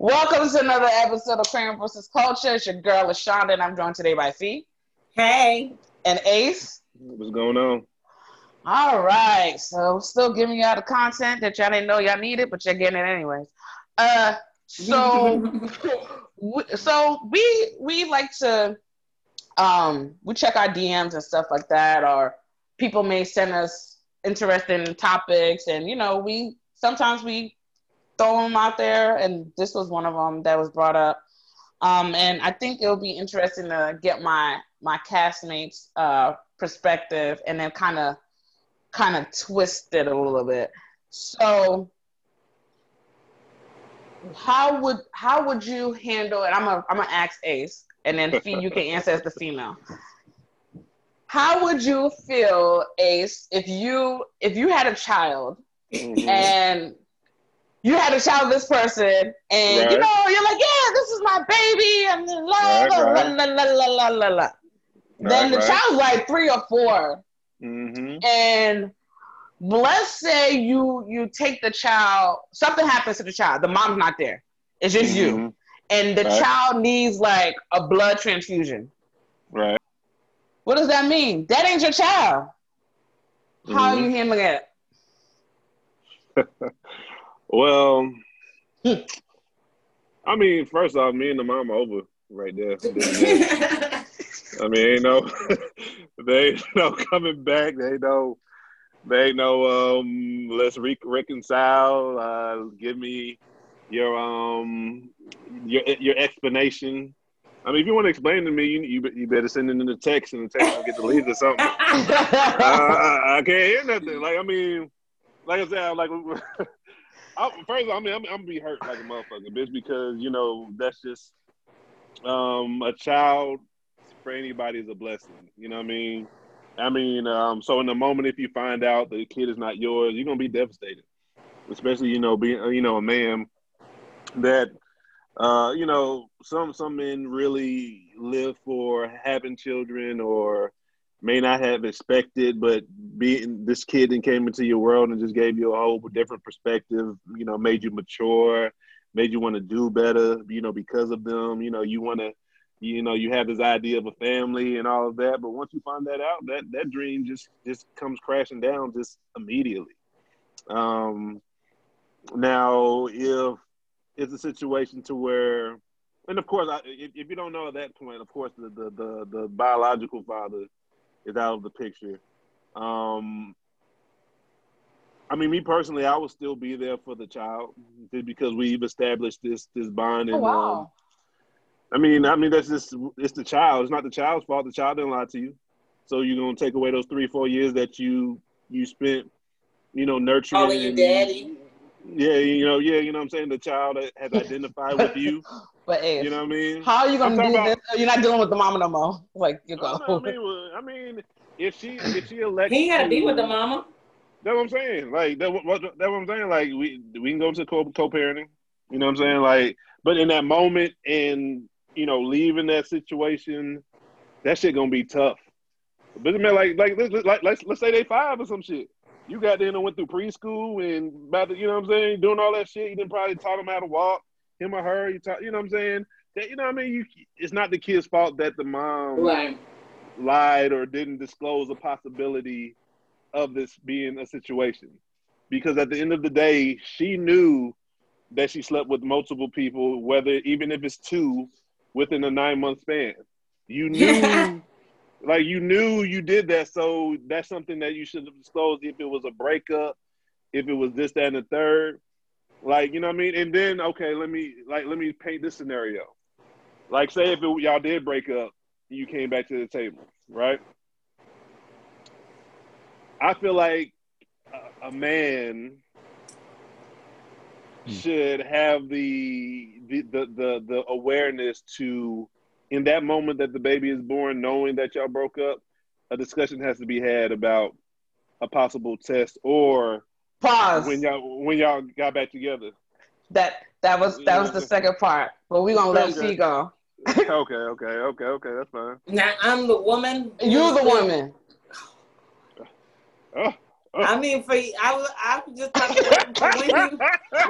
Welcome to another episode of Crayon versus Culture. It's your girl LaShonda, and I'm joined today by Fee Hey. and Ace. What's going on? All right, so still giving y'all the content that y'all didn't know y'all needed, but you're getting it anyways. Uh, so, we, so we we like to um we check our DMs and stuff like that, or people may send us interesting topics, and you know we sometimes we throw them out there, and this was one of them that was brought up. Um, and I think it'll be interesting to get my my castmates' uh, perspective, and then kind of kind of twist it a little bit. So, how would how would you handle it? I'm a I'm gonna ask Ace, and then Fee, you can answer as the female. How would you feel, Ace, if you if you had a child Mm-hmm. and you had a child with this person, and you know you're like, yeah, this is my baby, and la la Right, la right. la la la la. Then Right, the right. child's like three or four, Mm-hmm. and let's say you you take the child something happens to the child the mom's not there it's just you Mhm. and the Right. child needs like a blood transfusion Right. what does that mean that ain't your child how are Mhm. you handling it Well, Hmm. I mean, first off, me and the mom are over right there. I mean, ain't no, they ain't no coming back. They ain't no, they ain't no. Um, let's re- reconcile. Uh, give me your um your your explanation. I mean, if you want to explain to me, you you, you better send it in the text, and the text will get deleted or something. uh, I, I can't hear nothing. Like I mean, like I said, I'm like I, first, I mean, I'm, I'm gonna be hurt like a motherfucker, bitch, because you know that's just um a child for anybody is a blessing. You know what I mean? I mean, um, so in the moment if you find out the kid is not yours, you're gonna be devastated, especially you know being uh, you know a man that uh, you know some some men really live for having children or may not have expected, but being this kid that came into your world and just gave you a whole different perspective, you know, made you mature, made you want to do better, you know, because of them, you know, you want to, you know, you have this idea of a family and all of that. But once you find that out, that, that dream just, just comes crashing down just immediately. Um, now, if it's a situation to where, and of course, I, if, if you don't know at that point, of course, the, the, the, the biological father is out of the picture. Um, I mean, me personally, I will still be there for the child just because we've established this this bond. And oh wow um, I mean, I mean that's just it's the child. It's not the child's fault. The child didn't lie to you, so you're gonna take away those three, four years that you you spent, you know, nurturing. Calling you daddy. Yeah, you know, yeah, you know what I'm saying. The child has identified with you. but Ace, You know what I mean? how are you gonna do talking this about- you're not dealing with the mama no more like you go No, no, I mean, well, I mean, if she if she elects, He had to be with the mama. That's what I'm saying. Like that. What, that's what I'm saying. Like we we can go to co co-parenting. You know what I'm saying? Like, but in that moment and you know leaving that situation, that shit gonna be tough. But man, like like let's like let's let's say they five or some shit. You got there and went through preschool and about to, you know what I'm saying, doing all that shit. You didn't probably taught them how to walk, him or her. You taught, you know what I'm saying. That you know what I mean. You it's not the kid's fault that the mom Right. lied or didn't disclose a possibility of this being a situation. Because at the end of the day, she knew that she slept with multiple people, whether even if it's two, within a nine month span. You knew, like you knew you did that, so that's something that you should have disclosed if it was a breakup, if it was this, that, and the third. Like you know what I mean. And then okay, let me like let me paint this scenario. Like say if it, y'all did break up, you came back to the table, right? I feel like a, a man hmm. should have the, the the the the awareness to, in that moment that the baby is born, knowing that y'all broke up, a discussion has to be had about a possible test or Pause. when y'all when y'all got back together. that that was that was the second part, but we gonna let Okay. C go. okay, okay, okay, okay, that's fine. Now I'm the woman. You the who's- woman. Oh, I mean, for you, I was, I was just talking about when you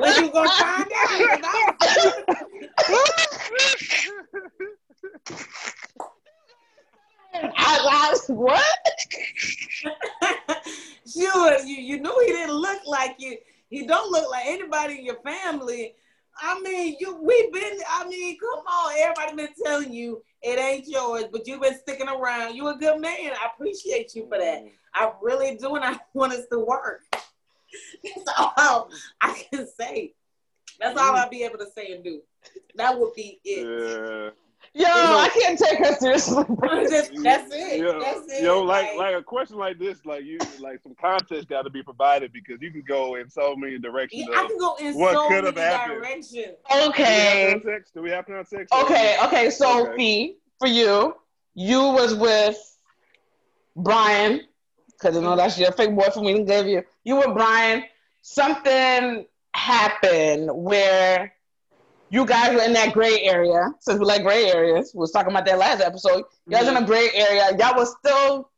when you gonna find out. 'Cause I, I, what? I- sure, you you knew he didn't look like you. He don't look like anybody in your family. I mean, you we've been. I mean, come on, everybody been telling you it ain't yours, but you've been sticking around. You a good man. I appreciate you for that. I really do, and I want us to work. That's all I can say. That's all mm. I'll be able to say and do. That would be it. Yeah. Yo, I can't take her seriously. That's, that's it. Yo, That's it. Yo, like like a question like this, like you like some context got to be provided because you can go in so many directions. Yeah, I can go in What so could many have happened? directions. Do we have Okay. context? Do we have context? Okay, okay, so Okay. Fee, for you, you was with Brian, because I know that's your fake boyfriend we didn't give you. You were Brian. Something happened where you guys were in that gray area. Since we like gray areas, we was talking about that last episode. Y'all was in a gray area. Y'all was still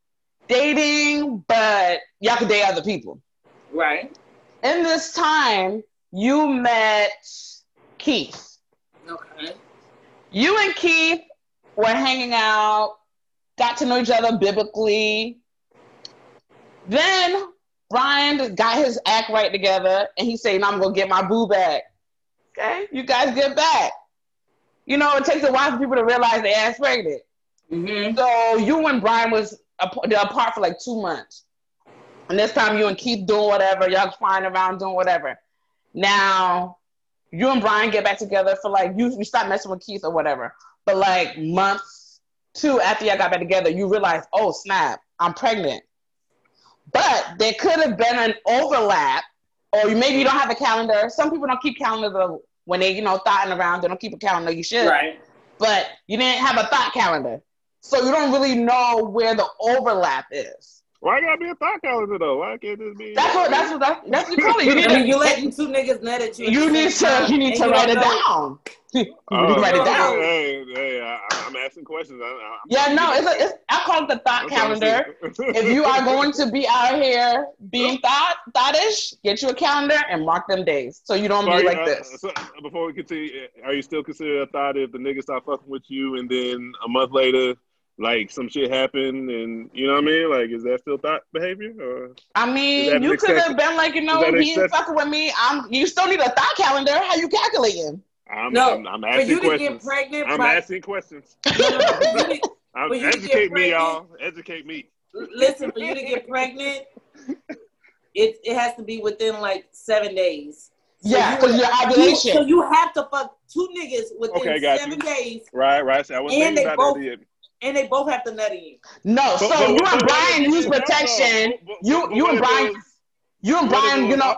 dating, but y'all could date other people. Right. In this time, you met Keith. Okay. you and Keith were hanging out, got to know each other biblically. Then Brian got his act right together and he said, I'm gonna get my boo back. Okay, you guys get back. You know, it takes a while for people to realize they ass pregnant. Mm-hmm. So you and Brian was ap- apart for like two months. And this time you and Keith doing whatever, y'all flying around doing whatever. Now you and Brian get back together for like you you stop messing with Keith or whatever. But like months two after y'all got back together, you realize, oh snap, I'm pregnant. But there could have been an overlap, or you- maybe you don't have a calendar. Some people don't keep calendars when they, you know, thoughting around, they don't keep a calendar. You should Right. but you didn't have a thought calendar. So you don't really know where the overlap is. Why gotta be a thought calendar though? Why can't this be? That's what that's what that's, that's what you call it. You need I mean, you to letting two niggas nut at you. you need to you need to you write it don't down. you need Oh, to write it down. Hey, hey, I, I'm asking questions. I, I'm Yeah, no, it's a, it's I call it the thought I'm calendar. If you are going to be out here being thought thoughtish, get you a calendar and mark them days so you don't So are be you- like uh, this. so before we continue, are you still considered a thought if the niggas stop fucking with you and then a month later, like some shit happened and you know what I mean? Like, is that still thought behavior? Or I mean, you could have been like, you know, that he ain't fucking with me. I'm. You still need a thought calendar. How you calculating? I'm, No, I'm, I'm For asking you to questions. get pregnant, I'm by- asking questions. no, no, you I'm, you educate me, y'all. Educate me. listen, for you to get pregnant, it it has to be within like seven days. So Yeah, because would- your you- ovulation. so you have to fuck two niggas within Okay, got seven you. days, Right, right. So I wasn't And thinking they about both- that yet. And they both have to nut in you. No, But- so but- you but- and Brian use protection. but- but- You you and Brian, was- you and Brian, it you know,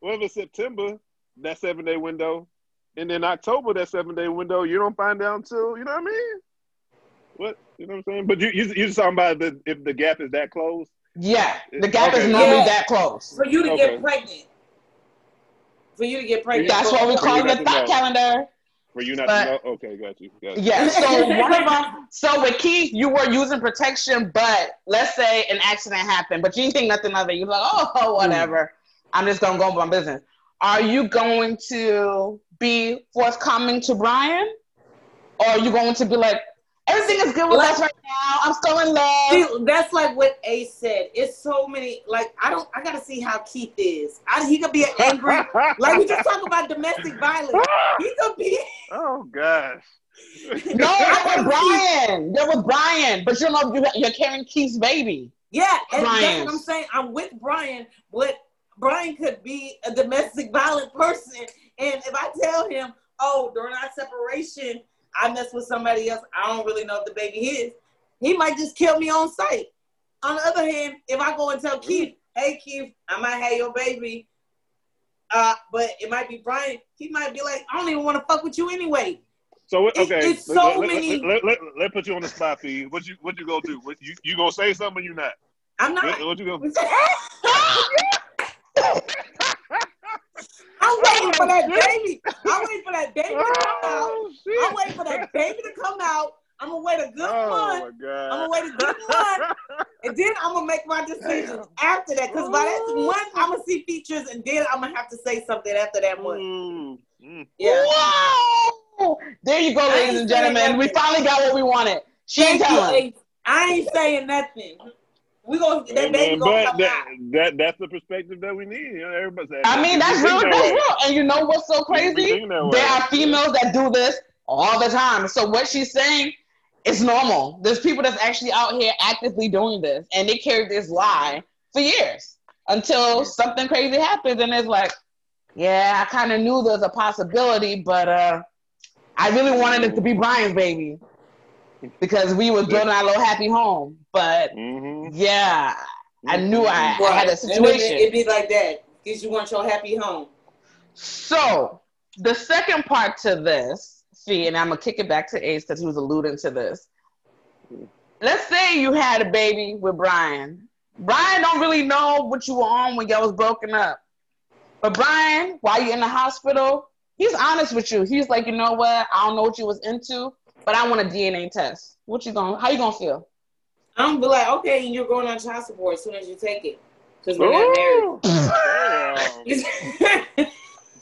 What if September, that seven day window, and then October, that seven day window, you don't find out until, you know what I mean? What? You know what I'm saying? But you, you, you're just talking about the, if the gap is that close? yeah, the gap is Okay. normally Yeah. that close. For you to Okay. get pregnant. For you to get pregnant. That's why we call you it not a to thought calendar. For you not But- to know? Okay, got you. Got you. Yeah. So one of them. So with Keith, you were using protection, but let's say an accident happened, but you didn't think nothing of it. You're like, oh, whatever. I'm just gonna go about my business. Are you going to be forthcoming to Brian, or are you going to be like, everything is good with us right now. I'm still in love. See, that's like what Ace said. It's so many. Like I don't. I gotta see how Keith is. I, he could be an angry. like we just talk about domestic violence. He could be. Oh, gosh. No, I'm with Brian. You're with Brian, but you know you- you're carrying Keith's baby. Yeah, and that's what I'm saying. I'm with Brian, but Brian could be a domestic violent person. And if I tell him, oh, during our separation, I messed with somebody else, I don't really know if the baby is, he might just kill me on sight. On the other hand, if I go and tell Keith, hey, Keith, I might have your baby, uh, but it might be Brian. He might be like, I don't even want to fuck with you anyway. So It- it's so let, many- Let, let, let, let put you on the spot, Fee. What you what you gonna do? What, you you gonna say something? or You not? I'm not. What, what you gonna? I'm waiting for that baby. I'm waiting for that baby to come out. Oh, I'm waiting for that baby to come out. I'm gonna wait a good Oh month! I'm gonna wait a good month. and then I'm gonna make my decisions after that. Because by that month, I'm gonna see features, and then I'm gonna have to say something after that month. Ooh, mm. Yeah. Whoa! There you go, ladies and gentlemen. We finally got what we wanted. She ain't telling. I ain't saying nothing. We gonna Hey, that baby man, gonna but come that, out. that that's the perspective that we need. You know, everybody's saying, I mean, that's real. That's real. And you know what's so We- we crazy? thinking that way. There are females that do this all the time. So what she's saying is normal. There's people that's actually out here actively doing this, and they carry this lie for years until something crazy happens, and it's like, yeah, I kind of knew there was a possibility, but uh, I really wanted it to be Brian's baby because we was building our little happy home. But hmm yeah, I knew I, I had a Right. And then situation. It'd be like that because you want your happy home. So the second part to this, see, and I'm gonna kick it back to Ace because he was alluding to this. Let's say you had a baby with Brian. Brian don't really know what you were on when y'all was broken up. But Brian, while you're in the hospital, he's honest with you. He's like, you know what? I don't know what you was into, but I want a DNA test. What you going? to How you gonna feel? I'm gonna be like, okay, you're going on child support as soon as you take it because we're not married. Damn,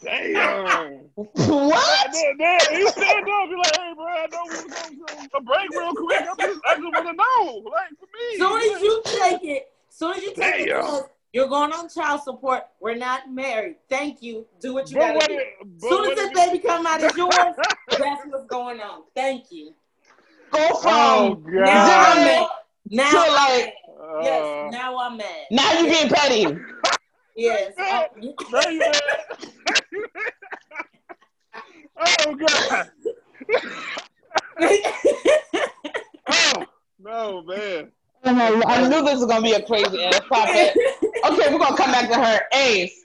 damn. what? Damn, damn, you stand up, be like, hey, bro, I know we was on a break real quick. I just, I just want to know, like, for me. soon as you take it, as soon as you take the Damn. test, you're going on child support. We're not married. Thank you. Do what you But gotta do. if- but Soon as this baby come out is yours, that's what's going on. Thank you. Go from Oh, God. Now I'm zero mad. Now to I'm like Uh, yes. Now I'm mad. now you're being petty. Yes. Oh, now Oh, God. Oh, no, man. Oh, I knew this was gonna be a crazy ass topic. Okay, we're gonna come back to her. Ace,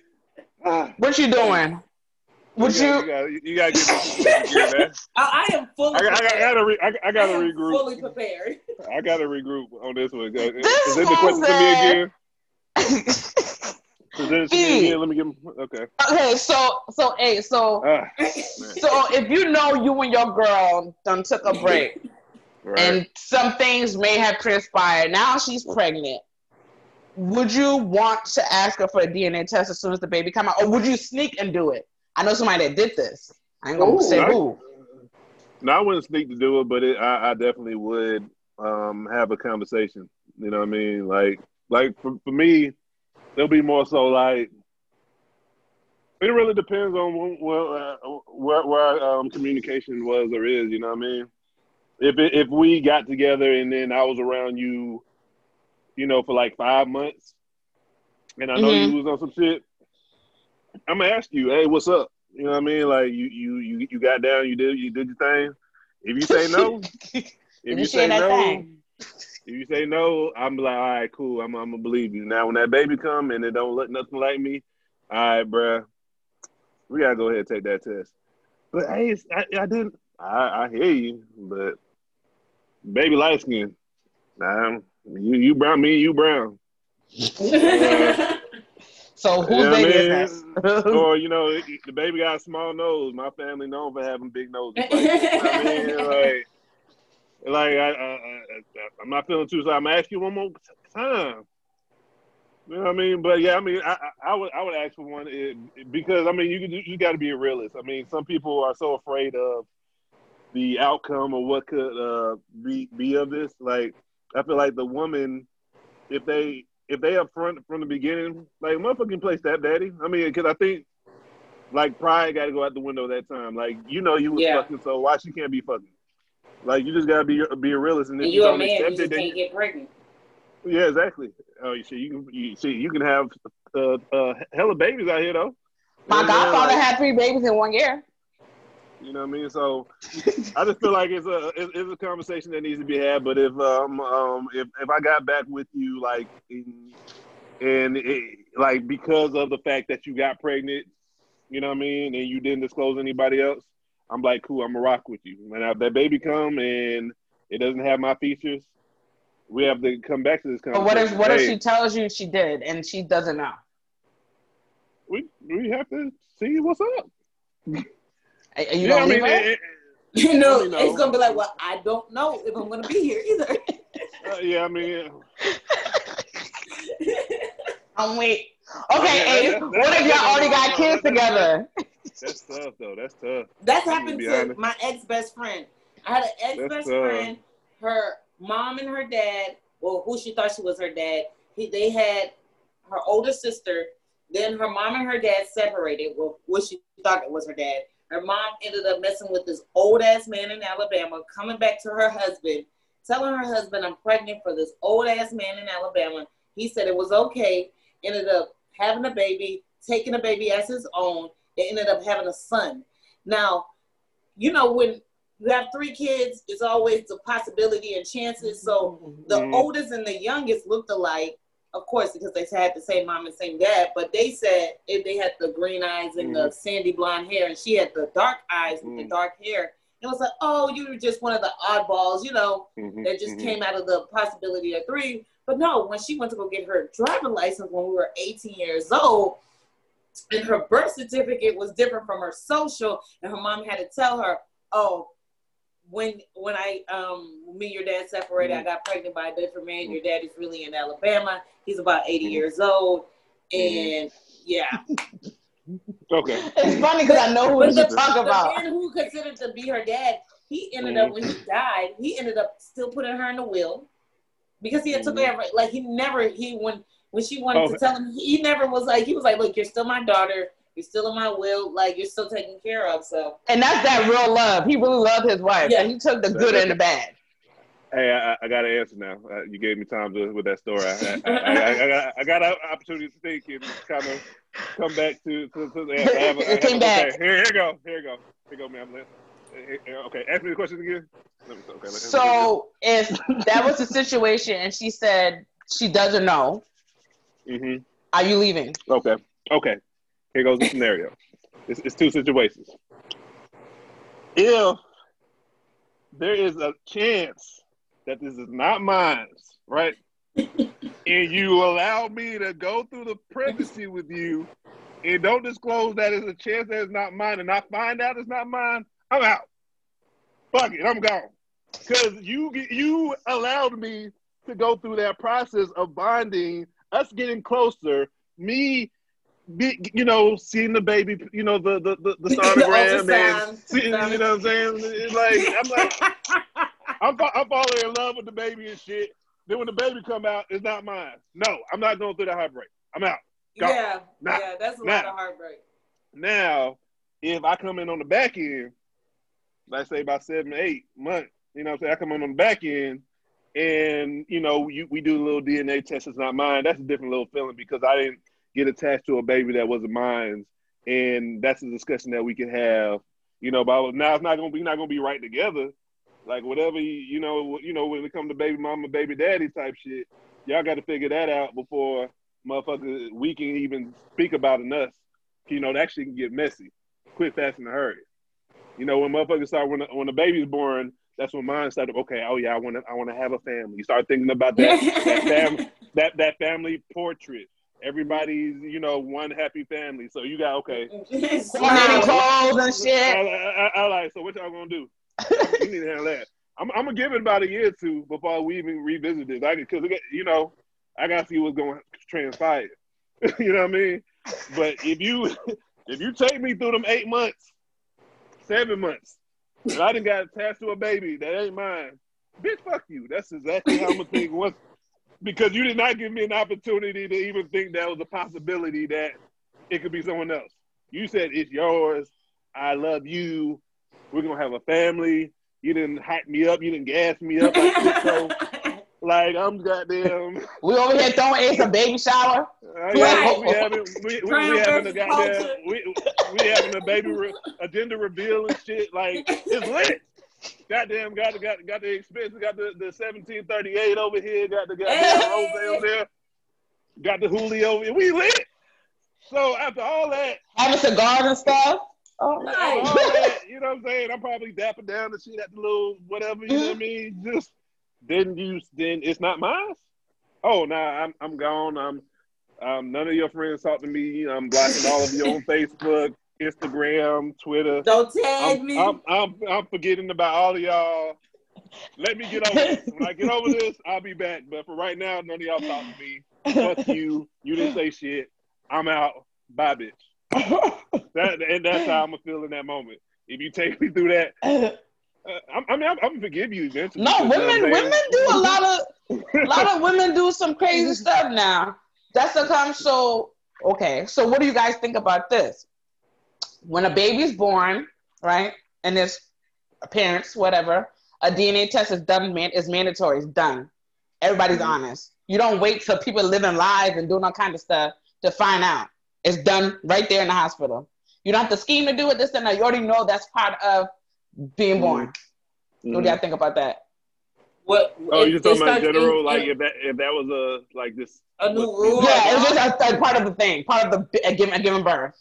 Ah, what you doing? Would you, you? gotta, you, gotta, you gotta get this together, man. I, I am fully I, got- I, I prepared. gotta, re, I, I gotta regroup. fully prepared. I gotta regroup on this one. Is This it the question to me again? Present to me Fee. again. Let me give. Okay. okay, so so Ace, so Ah, so if you know you and your girl done took a break right. and some things may have transpired, now she's pregnant. Would you want to ask her for a DNA test as soon as the baby come out, or would you sneak and do it? I know somebody that did this. I ain't gonna Ooh. say I- who. No, I wouldn't sneak to do it, but it, I, I definitely would um, have a conversation. You know what I mean? Like, like for, for me, it'll be more so like it really depends on wh- where uh, where, where um, communication was or is. You know what I mean? If it, if we got together and then I was around you, you know, for like five months, and I know Mhm. you was on some shit, I'm gonna ask you, hey, what's up? You know what I mean? Like you you you you got down, you did you did your thing. If you say no, if you you say no, thing. if you say no, I'm like, all right, cool. I'm, I'm gonna believe you. Now, when that baby come and it don't look nothing like me, all right, bruh, we gotta go ahead and take that test. But hey, it's, I, I didn't. I, I hear you, but baby light skin. Nah, you you brown, me you brown. So whose Yeah, baby man. is this? or you know, it- the baby got a small nose. My family known for having big noses. Like, you I mean, like, like I, I, I, I'm not feeling too. So I'm gonna ask you one more time. You know what I mean? But yeah, I mean, I, I, would, I would ask for one eh, because I mean, you you got to be a realist. I mean, some people are so afraid of the outcome or what could uh, be be of this. Like, I feel like the woman, if they if they up front from the beginning, like motherfucking play step daddy. I mean, because I think like pride got to go out the window that time. Like, you know, you was Yeah. fucking, so why she can't be fucking? Like, you just gotta be be a realist, and if and you you a don't man, you accept it, just then can't get pregnant. yeah, exactly. Oh, you see, you can you see, you can have uh, uh, hella babies out here though. My You know what I mean? godfather Like, had three babies in one year. You know what I mean? So I just feel like it's a it's, it's a conversation that needs to be had. But if um um if if I got back with you like in and it, like because of the fact that you got pregnant you know what I mean, and you didn't disclose anybody else, I'm like, cool, I'm gonna rock with you. When I, that baby come and it doesn't have my features, we have to come back to this But what if what if she tells you she did and she doesn't know? We we have to see what's up. You You don't know what I mean? You know, You know. it's gonna be like, well, I don't know if I'm gonna be here either. Uh, yeah, I mean, I'm wait. Okay, Yeah, Ace, that- that- what if y'all already got kids together? that's tough though. That's tough. That's happened be to my ex best friend. I had an ex That's, best friend. Her mom and her dad, well, who she thought she was her dad. He, they had her older sister. Then her mom and her dad separated. Well, what she thought it was her dad. Her mom ended up messing with this old ass man in Alabama, coming back to her husband, telling her husband, "I'm pregnant for this old ass man in Alabama." He said it was okay. Ended up having a baby, taking a baby as his own. They ended up having a son. Now, you know, when you have three kids, it's always the possibility and chances. So the Mhm. oldest and the youngest looked alike, of course, because they had the same mom and same dad. But they said if they had the green eyes and the sandy blonde hair, and she had the dark eyes with the dark hair, it was like, oh, you were just one of the oddballs, you know, Mhm, that just mhm. came out of the possibility of three. But no, when she went to go get her driver's license when we were 18 years old, and her birth certificate was different from her social, and her mom had to tell her, "Oh, when when I um me and your dad separated, I got pregnant by a different man. Your dad is really in Alabama. He's about 80 Mhm. years old, and yeah." Okay. It's funny because I know who But you the, talk the about. man who considered to be her dad, he ended up when he died, he ended up still putting her in the will because he had took Mhm. her like he never he when when she wanted Oh. to tell him he never was like he was like look you're still my daughter you're still in my will like you're still taken care of so And that's that real love. He really loved his wife. Yeah. And he took the good and the bad. Hey, I, I got an answer now. Uh, you gave me time to, with that story. I, I, I, I, I got I got an opportunity to think and kind of come back to to, to the answer. I have, a- I have, It came okay, back. Here, here you go. Here you go. Here you go, ma'am. Let- eh, eh, Okay, ask me the question again. Let me- okay, let- So if that was the situation and she said she doesn't know, Mhm. are you leaving? Okay. Okay. Here goes the scenario. It's, it's two situations. If there is a chance that this is not mine, right? and you allow me to go through the pregnancy with you and don't disclose that it's a chance that it's not mine and I find out it's not mine, I'm out. Fuck it, I'm gone. Because you you allowed me to go through that process of bonding, us getting closer, me be, you know, seeing the baby, you know, the the the, the sonogram and ultrasound. see, you know what I'm saying? It's like I'm like I'm, I'm falling in love with the baby and shit. Then when the baby come out, it's not mine. No, I'm not going through the heartbreak. I'm out. Go. yeah Nah. yeah that's a Nah. lot of heartbreak Now, if I come in on the back end, let's say about seven, eight months, you know what I'm saying? I come in on the back end and, you know, you, we do a little DNA test. It's not mine. That's a different little feeling because I didn't get attached to a baby that wasn't mine. And that's a discussion that we can have, you know, about now it's not going to be, not to be right together. Like whatever, you, know, you know, when it comes to baby mama, baby daddy type shit, y'all got to figure that out before motherfucker, we can even speak about it us. You know, that shit can get messy quick, fast, in a hurry. You know, when motherfuckers start when the, when the baby's born, that's when mine started. Okay, oh yeah, I want to I want to have a family. You start thinking about that that fam that that family portrait. Everybody's you know one happy family. So you got okay. Coordinating Smile. clothes and I, shit. I, I, I like. So what y'all gonna do? you need to handle that. I'm, I'm gonna give it about a year or two before we even revisit this. I because you know I gotta see what's going to transpire. you know what I mean? But if you if you take me through them eight months, seven months, and I didn't got attached to a baby that ain't mine, bitch, fuck you. That's exactly how I'm gonna think. Once because you did not give me an opportunity to even think that was a possibility that it could be someone else. You said it's yours. I love you. We're gonna have a family. You didn't hype me up. You didn't gas me up like. So like I'm goddamn. We over here throwing Ace a baby shower. Uh, yeah, Right. we having we, we, we having a goddamn we, we having a baby re, a gender reveal and shit. Like it's lit. Goddamn, got the got got the expense. Got the the seventeen thirty eight over here. Got the goddamn Hey. over there. Got the Julio. here. We lit. So after all that, having cigars and stuff. Oh, all that, you know what I'm saying? I'm probably dapping down the shit at the little whatever, you know what I mean? Just didn't use then it's not mine. Oh nah, I'm I'm gone. I'm um none of your friends talk to me. I'm blocking all of you on Facebook, Instagram, Twitter. Don't tag I'm, me. I'm, I'm, I'm forgetting about all of y'all. Let me get over this. When I get over this, I'll be back. But for right now, none of y'all talk to me. Fuck you. You didn't say shit. I'm out. Bye, bitch. That and that's how I'm gonna feel in that moment. If you take me through that, uh, I, I mean, I'm, I'm gonna forgive you eventually. No, because, you know what women women do a lot of a lot of women do some crazy stuff now. That's the come. So okay, so what do you guys think about this? When a baby's born, right, and there's parents, whatever, a DNA test is done. Man, is mandatory. It's done. Everybody's Mhm. honest. You don't wait till people living lives and doing all kind of stuff to find out. It's done right there in the hospital. You don't have to scheme to do it. This and that. You already know that's part of being born. What do y'all think about that? what? Oh, you're talking about general, in- like if that if that was a like this. a new rule. Yeah, it's just a, a part of the thing, part of the a giving, a giving birth.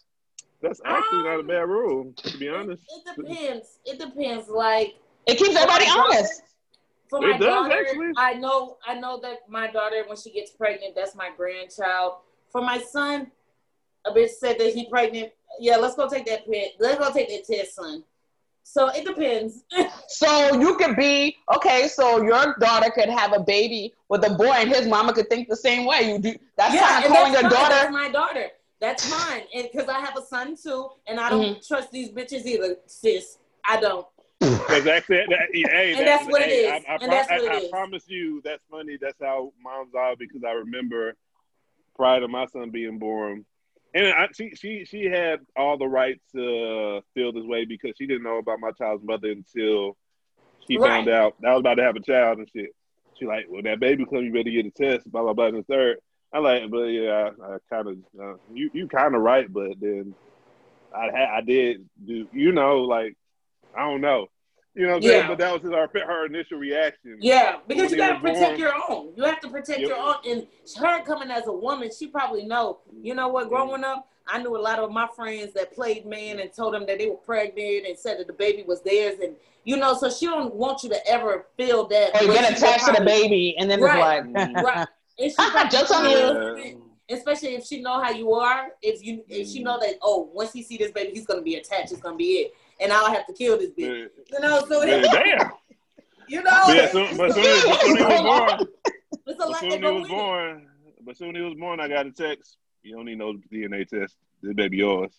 That's um, actually not a bad rule, to be honest. It, it depends. It depends. Like It keeps everybody honest. for It my does, daughter, actually. I know I know that my daughter when she gets pregnant, that's my grandchild. For my son, a bitch said that he pregnant. Yeah, let's go take that pit. Let's go take that test, son. So it depends. So you could be okay. So your daughter could have a baby with a boy, and his mama could think the same way. You do. That's yeah, kind of calling your daughter. That's my daughter. That's mine, and because I have a son too, and I don't Mm-hmm. trust these bitches either, sis. I don't. Because that's it. That, hey, And that's what it hey, is. I, I, And that's I, what it I is. promise you, that's funny. That's how moms are because I remember prior to my son being born, and I, she she she had all the right to feel this way because she didn't know about my child's mother until she Right. found out that I was about to have a child and shit. She like, well, that baby come, you better get a test, blah blah blah. And the third, I like, but yeah, I, I kind of, uh, you you kind of right, but then I had I did do, you know, like I don't know, you know what I'm saying? Yeah. But that was her her initial reaction. Yeah, because you he gotta protect born. your own. You have to protect Yep. your own. And her coming as a woman, she probably know. You know what? Growing up, I knew a lot of my friends that played man and told them that they were pregnant and said that the baby was theirs, and you know, so she don't want you to ever feel that. Or you way. get attached to the baby, and then Right. it's like, Right. And she probably Jokes on you. Especially if she know how you are, if you if she know that oh once he see this baby he's gonna be attached, it's gonna be it, and I'll have to kill this bitch. You know, so Yeah, damn. you know, But, yeah, soon, but soon, but soon he was born, it's but lot soon that he was with born, but soon he was born, I got a text. You don't need no DNA test. This baby yours.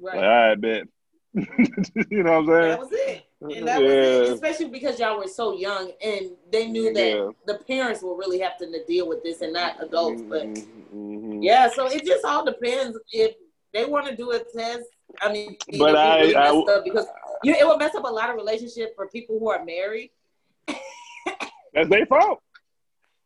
Right. Like, I bet. you know what I'm saying? That was it. And that was it. Especially because y'all were so young and they knew that Yeah. the parents will really have to deal with this and not adults. But Mhm, mhm. yeah, so it just all depends if they want to do a test. I mean, But I- really I- messed because you, it will mess up a lot of relationships for people who are married. That's their fault.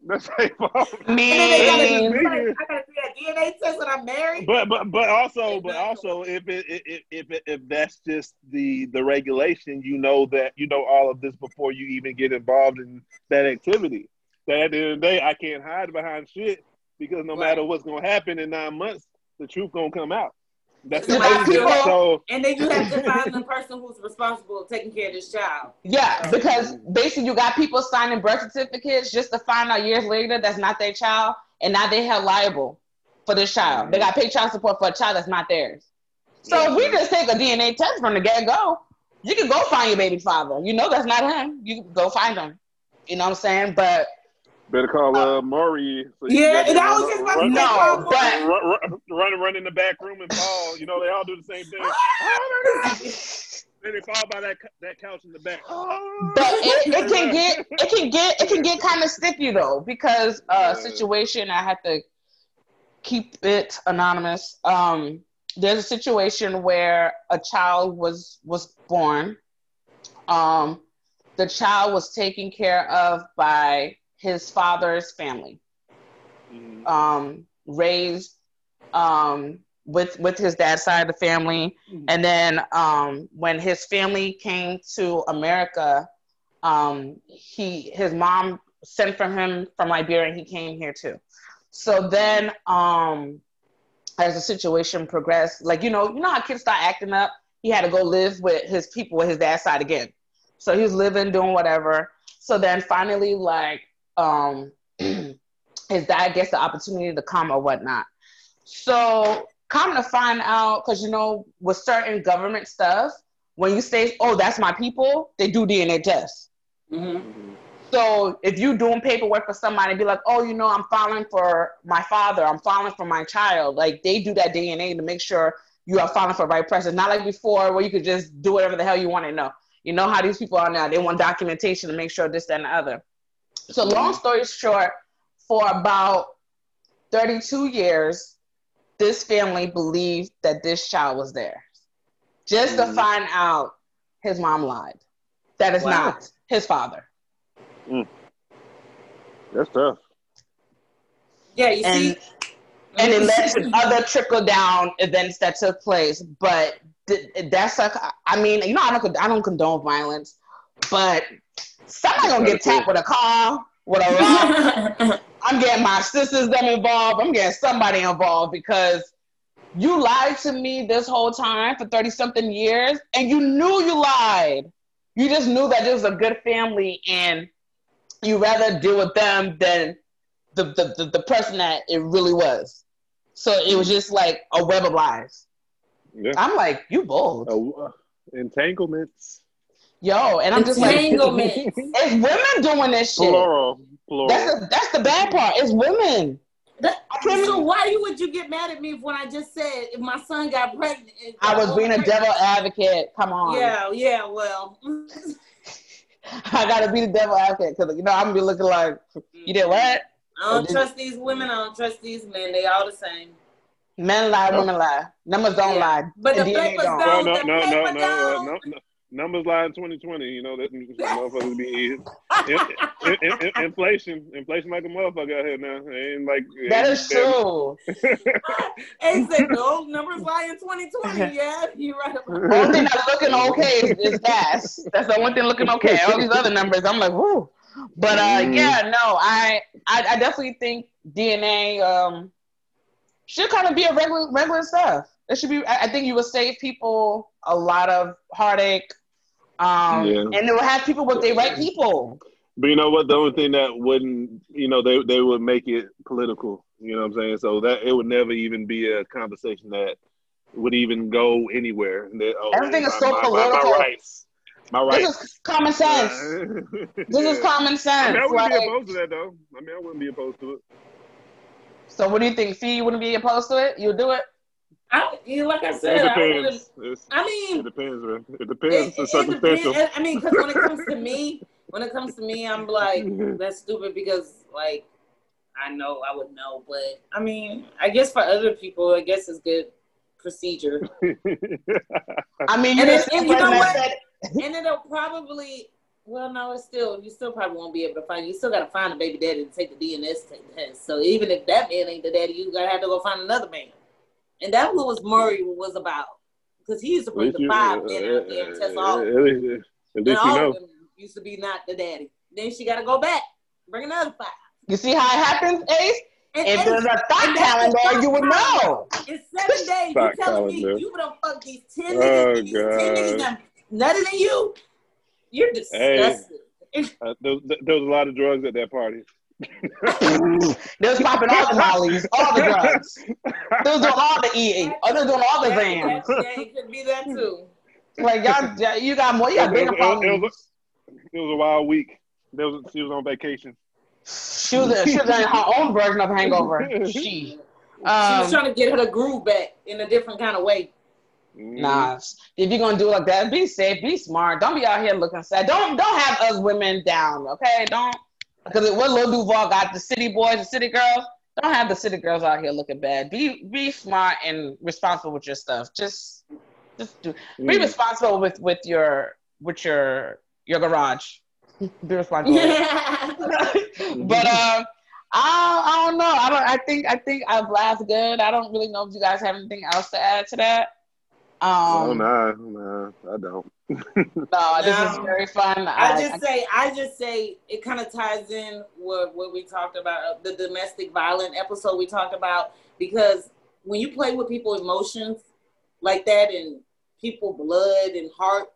That's their fault. And then mean, Nigga. I gotta, I gotta do that DNA test when I'm married. But but but also but also if it if if if, if that's just the the regulation, you know that you know all of this before you even get involved in that activity. That at the end of the day, I can't hide behind shit because no Right. matter what's gonna happen in nine months, the truth gonna come out. That's Yeah, thing. people- So And then you have to find the person who's responsible taking care of this child. yeah, because basically you got people signing birth certificates just to find out years later that's not their child, and now they held liable for this child. They got paid child support for a child that's not theirs. So if we just take a DNA test from the get go, you can go find your baby father. You know that's not him. You can go find him. You know what I'm saying? But better call uh Maury. So Yeah, and I was just about to run, say, No, call but- run, run, run, run in the back room and fall. You know they all do the same thing. Then they fall by that that couch in the back. but it, it can get it can get it can get kind of sticky though because uh Yeah. situation I had to keep it anonymous. Um, there's a situation where a child was was born. Um, the child was taken care of by his father's family. Mhm. Um, raised um, with with his dad's side of the family, and then um, when his family came to America, um, he his mom sent for him from Liberia, and he came here too. So then um, as the situation progressed, like you know, you know how kids start acting up. He had to go live with his people with his dad's side again. So he was living, doing whatever. So then finally, like, um, his dad gets the opportunity to come or whatnot. So come to find out, because you know, with certain government stuff, when you say, "Oh, that's my people," they do DNA tests. Mm-hmm. So if you're doing paperwork for somebody, be like, "Oh, you know, I'm filing for my father. I'm filing for my child." Like they do that DNA to make sure you are filing for the right person. Not like before, where you could just do whatever the hell you want to know. You know how these people are now. They want documentation to make sure this, that, and the other. So long story short, for about 32 years, this family believed that this child was theirs. Just to Mhm. find out his mom lied. That is Wow. not his father. That's tough. Yeah, you And- see. and it led to other trickle down events that took place. But th- that's like, I mean, you know, I don't, I don't condone violence, but somebody gonna get tapped with a car, with a rock. I'm getting my sisters them involved. I'm getting somebody involved because you lied to me this whole time for 30 something years and you knew you lied. You just knew that it was a good family and you rather deal with them than the, the, the, the person that it really was. So it was just like a web of lies. Yeah. I'm like, you bold. Uh, entanglements. Yo, and I'm just like, it's women doing this shit. Plural. Plural. That's, the that's the bad part. It's women. That- so why would you get mad at me if when I just said if my son got pregnant? I was being a devil advocate. Come on. Yeah, yeah. Well, I gotta be the devil advocate because you know I'm gonna be looking like you did what? I don't trust these women. I don't trust these men. They all the same. Men lie, women lie. Numbers don't Yeah. lie. But the And DNA papers don't. don't. no, no, the no, no, paper no, don't. no, no. Numbers lie in 2020. You know that motherfuckers be in, in, in, in, inflation, inflation like a motherfucker out here now. Ain't like That ain't- is true. Hey, said no numbers lie in 2020. Yeah, you right. About Only thing that's looking okay is, is gas. That's the one thing looking okay. All these other numbers, I'm like, whoo. But uh, Mm. yeah, no, I, I I definitely think DNA um should kind of be a regular regular stuff. It should be. I I think you would save people a lot of heartache. Um, Yeah. and they will have people with the right people. But you know what? The only thing that wouldn't, you know, they they would make it political. You know what I'm saying? So that it would never even be a conversation that would even go anywhere. That, oh, Everything is my- so my, my, political. My rights. My rights. This is common sense. This is common I mean, sense. I wouldn't Like, be opposed to that though. I mean, I wouldn't be opposed to it. so what do you think? Fee, you wouldn't be opposed to it? You'll do it? I, you know, like I It said, I, would've- depends. It's, I it depends, man. It it, depends. it, It's it circumstantial. depends. I mean, because when it comes to me, when it comes to me, I'm like, that's stupid because, like, I know I would know, but I mean, I guess for other people, I guess it's good procedure, I mean, you And it- and you know person that what? said- and it'll probably. Well, no, it's still you still probably won't be able to find. You still got to find a baby daddy to take the DNA test. So even if that man ain't the daddy, you gotta have to go find another man. And that's what was Maury was about because he used to At bring the five men out there and test all. uh, of them. And least you all know. of them used to be not the daddy. Then she got to go back, bring another five. You see how it happens, Ace? And, If and- there's a thought and that's the calendar, you would know. It's seven days, you Thought telling me calendar. you done fuck these ten Oh, niggas, and these ten niggas done nutted in you. You're disgusting. Uh, there, was- there was a lot of drugs at that party. They was popping all the mollies, all the drugs. They was doing all the EA. Oh, they was doing all the Yeah, Xans. yeah, yeah, it could be that too. Like y'all, you got more. You got bigger was- it was- it problems. was- It was a wild week. There was, she was on vacation. She was, she was in her own version of hangover. She. she Um, was trying to get her to groove back in a different kind of way. Mm. Nah, if you're gonna do it like that, be safe, be smart. Don't be out here looking sad. Don't don't have us women down, okay? Don't because what Lil Duval got the city boys, the city girls. Don't have the city girls out here looking bad. Be be smart and responsible with your stuff. Just just do. Be Mm. responsible with with your with your your garage. be responsible. it. but um, I I don't know. I don't. I think I think I've laughed good. I don't really know if you guys have anything else to add to that. Oh, no, nah, nah, I don't. No, this is very fun. I just say, I just say, it kind of ties in what what we talked about uh, the domestic violent episode we talked about because when you play with people's emotions like that and people blood and heart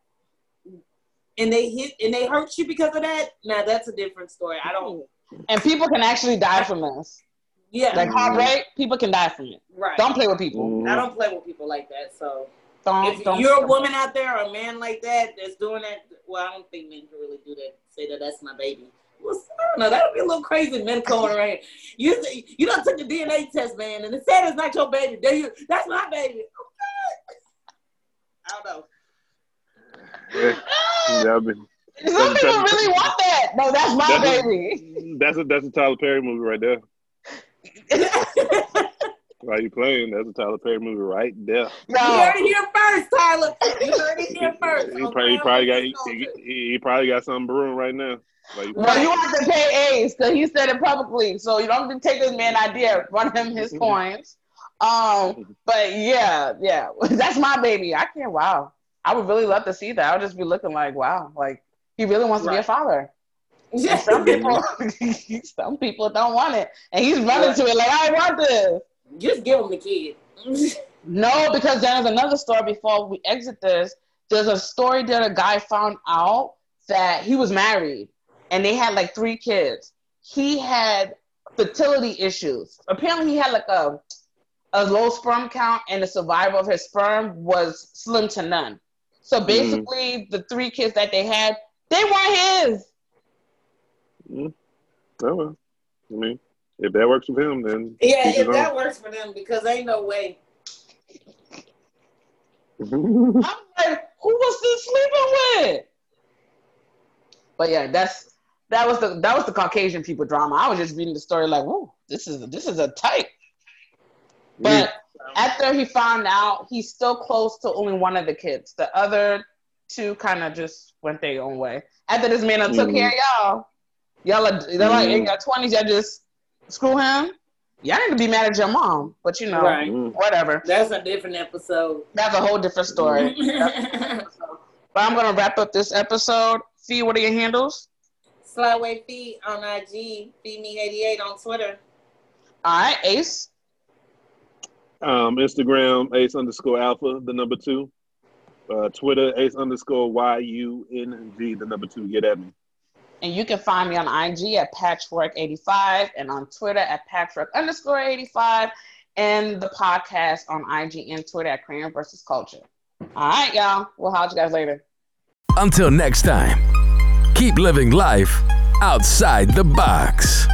and they hit and they hurt you because of that, now that's a different story. I don't And people can actually die from this. yeah. Like heartbreak, people can die from it. right. Don't play with people. I don't play with people like that. So Don't. if don't you're a woman out there or a man like that that's doing that, well, I don't think men can really do that. Say that that's my baby. Well, I don't know. That would be a little crazy. Men coming around. You you don't took the DNA test, man, and it said it's not your baby. There you. That's my baby. Okay. I don't know. Yeah, that'd be- Some people really want that. No, that's my That's- baby. that's a that's a Tyler Perry movie right there. Why you playing? That's a Tyler Perry movie right there. You No. heard it here first, Tyler. You heard it here first. He on probably, he probably got he, he, he probably got something brewing right now. Like, Well, you have to pay Ace because he said it publicly. So you don't have to take this man idea, run him his coins. Um, but yeah, yeah, that's my baby. I can't. Wow, I would really love to see that. I would just be looking like, wow, like he really wants to be a father. And some people, some people don't want it, and he's running to it like, I want this. Just give him the kid. No, because there's another story before we exit this. There's a story that a guy found out that he was married and they had like three kids. He had fertility issues. Apparently, he had like a a low sperm count, and the survival of his sperm was slim to none. So mm-hmm. basically, the three kids that they had, they weren't his. Mm-hmm. oh, well. I mean, if that works with him, then yeah, if that works for them, because ain't no way. I'm like, who was this sleeping with? But yeah, that's that was the that was the Caucasian people drama. I was just reading the story like, whoa, this is this is a type. But after he found out, he's still close to only one of the kids. The other two kind of just went their own way. After this man done took Mhm. care of y'all, y'all are they're like in your twenties, y'all just screw him. Y'all need to be mad at your mom, but you know, Right. Whatever. That's a different episode. That's a whole different story. But I'm gonna wrap up this episode. Fee, what are your handles? Slywayphee on IG, Feed Me 88 on Twitter. All right, Ace. Um, Instagram ace underscore alpha, the number two. Uh, Twitter ace underscore y u n g, the number two. Get at me. And you can find me on IG at Patchwork85 and on Twitter at Patchwork underscore 85 and the podcast on IG and Twitter at Crayon versus Culture. All right, y'all. We'll holler you guys later. Until next time, keep living life outside the box.